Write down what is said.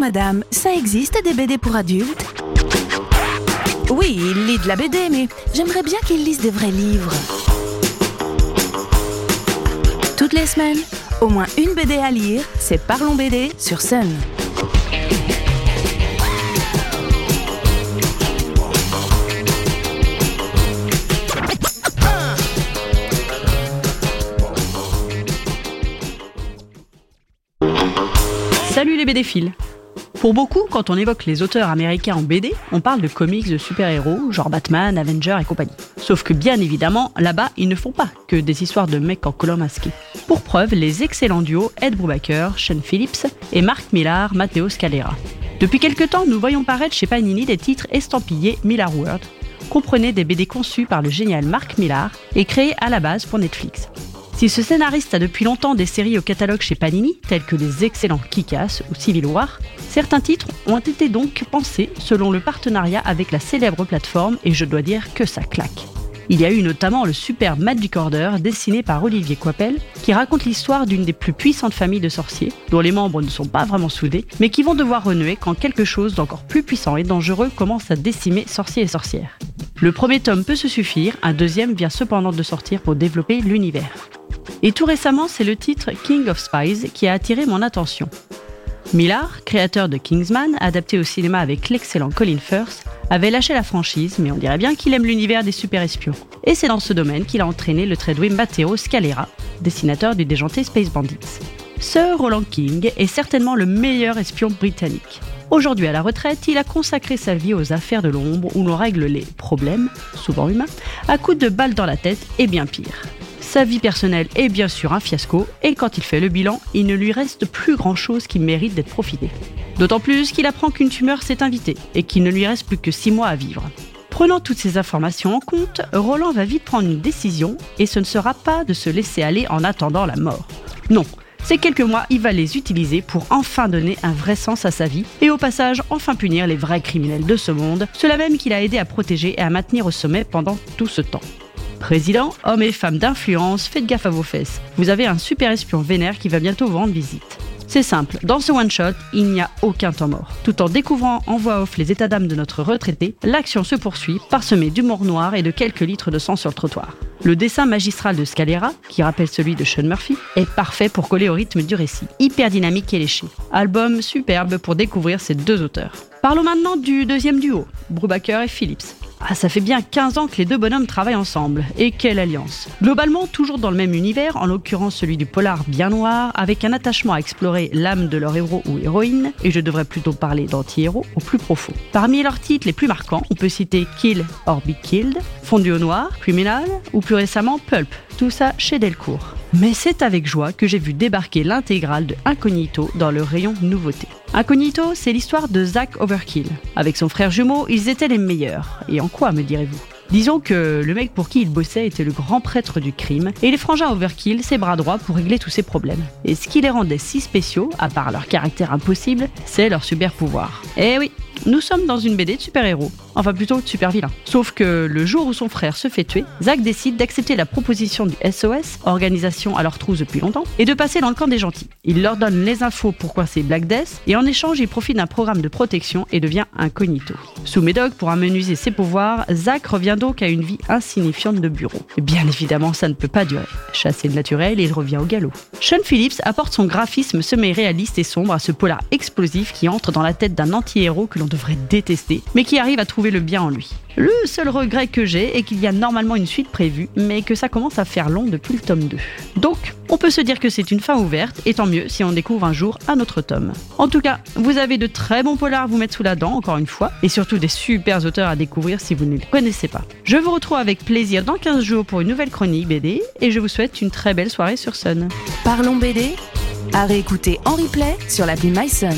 Madame, ça existe des BD pour adultes? Oui, il lit de la BD, mais j'aimerais bien qu'il lise des vrais livres. Toutes les semaines, au moins une BD à lire, c'est Parlons BD sur Sun. Salut les BD Pour beaucoup, quand on évoque les auteurs américains en BD, on parle de comics de super-héros, genre Batman, Avenger et compagnie. Sauf que bien évidemment, là-bas, ils ne font pas que des histoires de mecs en collant masqué. Pour preuve, les excellents duos Ed Brubaker, Sean Phillips et Mark Millar, Matteo Scalera. Depuis quelques temps, nous voyons paraître chez Panini des titres estampillés Millar World, comprenez des BD conçus par le génial Mark Millar et créés à la base pour Netflix. Si ce scénariste a depuis longtemps des séries au catalogue chez Panini, telles que les excellents Kick-Ass ou Civil War, certains titres ont été donc pensés selon le partenariat avec la célèbre plateforme et je dois dire que ça claque. Il y a eu notamment le super Magic Order dessiné par Olivier Coipel qui raconte l'histoire d'une des plus puissantes familles de sorciers dont les membres ne sont pas vraiment soudés mais qui vont devoir renouer quand quelque chose d'encore plus puissant et dangereux commence à décimer sorciers et sorcières. Le premier tome peut se suffire, un deuxième vient cependant de sortir pour développer l'univers. Et tout récemment, c'est le titre King of Spies qui a attiré mon attention. Millar, créateur de Kingsman, adapté au cinéma avec l'excellent Colin Firth, avait lâché la franchise, mais on dirait bien qu'il aime l'univers des super-espions. Et c'est dans ce domaine qu'il a entraîné le doué Matteo Scalera, dessinateur du déjanté Space Bandits. Sir Roland King est certainement le meilleur espion britannique. Aujourd'hui à la retraite, il a consacré sa vie aux affaires de l'ombre où l'on règle les problèmes, souvent humains, à coups de balles dans la tête et bien pire. Sa vie personnelle est bien sûr un fiasco et quand il fait le bilan, il ne lui reste plus grand-chose qui mérite d'être profité. D'autant plus qu'il apprend qu'une tumeur s'est invitée et qu'il ne lui reste plus que 6 mois à vivre. Prenant toutes ces informations en compte, Roland va vite prendre une décision et ce ne sera pas de se laisser aller en attendant la mort. Non, ces quelques mois, il va les utiliser pour enfin donner un vrai sens à sa vie et au passage enfin punir les vrais criminels de ce monde, ceux-là même qu'il a aidé à protéger et à maintenir au sommet pendant tout ce temps. Président, hommes et femmes d'influence, faites gaffe à vos fesses. Vous avez un super espion vénère qui va bientôt vous rendre visite. C'est simple, dans ce one-shot, il n'y a aucun temps mort. Tout en découvrant en voix off les états d'âme de notre retraité, l'action se poursuit, parsemée d'humour noir et de quelques litres de sang sur le trottoir. Le dessin magistral de Scalera, qui rappelle celui de Sean Murphy, est parfait pour coller au rythme du récit, hyper dynamique et léché. Album superbe pour découvrir ces deux auteurs. Parlons maintenant du deuxième duo, Brubaker et Phillips. Ah, ça fait bien 15 ans que les deux bonhommes travaillent ensemble. Et quelle alliance Globalement, toujours dans le même univers, en l'occurrence celui du polar bien noir, avec un attachement à explorer l'âme de leur héros ou héroïne, et je devrais plutôt parler d'anti-héros au plus profond. Parmi leurs titres les plus marquants, on peut citer Kill or Be Killed, Fondu au noir, Criminal, ou plus récemment Pulp, tout ça chez Delcourt. Mais c'est avec joie que j'ai vu débarquer l'intégrale de Incognito dans le rayon nouveauté. Incognito, c'est l'histoire de Zach Overkill. Avec son frère jumeau, ils étaient les meilleurs. Et en quoi, me direz-vous? Disons que le mec pour qui il bossait était le grand prêtre du crime, et les frangins Overkill, ses bras droits pour régler tous ses problèmes. Et ce qui les rendait si spéciaux, à part leur caractère impossible, c'est leur super pouvoir. Eh oui, nous sommes dans une BD de super-héros, enfin plutôt de super-vilains. Sauf que le jour où son frère se fait tuer, Zack décide d'accepter la proposition du SOS, organisation à leur trousse depuis longtemps, et de passer dans le camp des gentils. Il leur donne les infos pour coincer Black Death, et en échange, il profite d'un programme de protection et devient incognito. Sous Médoc, pour amenuiser ses pouvoirs, Zack revient donc à une vie insignifiante de bureau. Bien évidemment, ça ne peut pas durer. Chassé de naturel, il revient au galop. Sean Phillips apporte son graphisme semi-réaliste et sombre à ce polar explosif qui entre dans la tête d'un anti-héros que l'on devrait détester, mais qui arrive à trouver le bien en lui. Le seul regret que j'ai est qu'il y a normalement une suite prévue, mais que ça commence à faire long depuis le tome 2. Donc, on peut se dire que c'est une fin ouverte, et tant mieux si on découvre un jour un autre tome. En tout cas, vous avez de très bons polars à vous mettre sous la dent, encore une fois, et surtout des super auteurs à découvrir si vous ne les connaissez pas. Je vous retrouve avec plaisir dans 15 jours pour une nouvelle chronique BD, et je vous souhaite une très belle soirée sur Sun. Parlons BD à réécouter en replay sur l'appli MySun.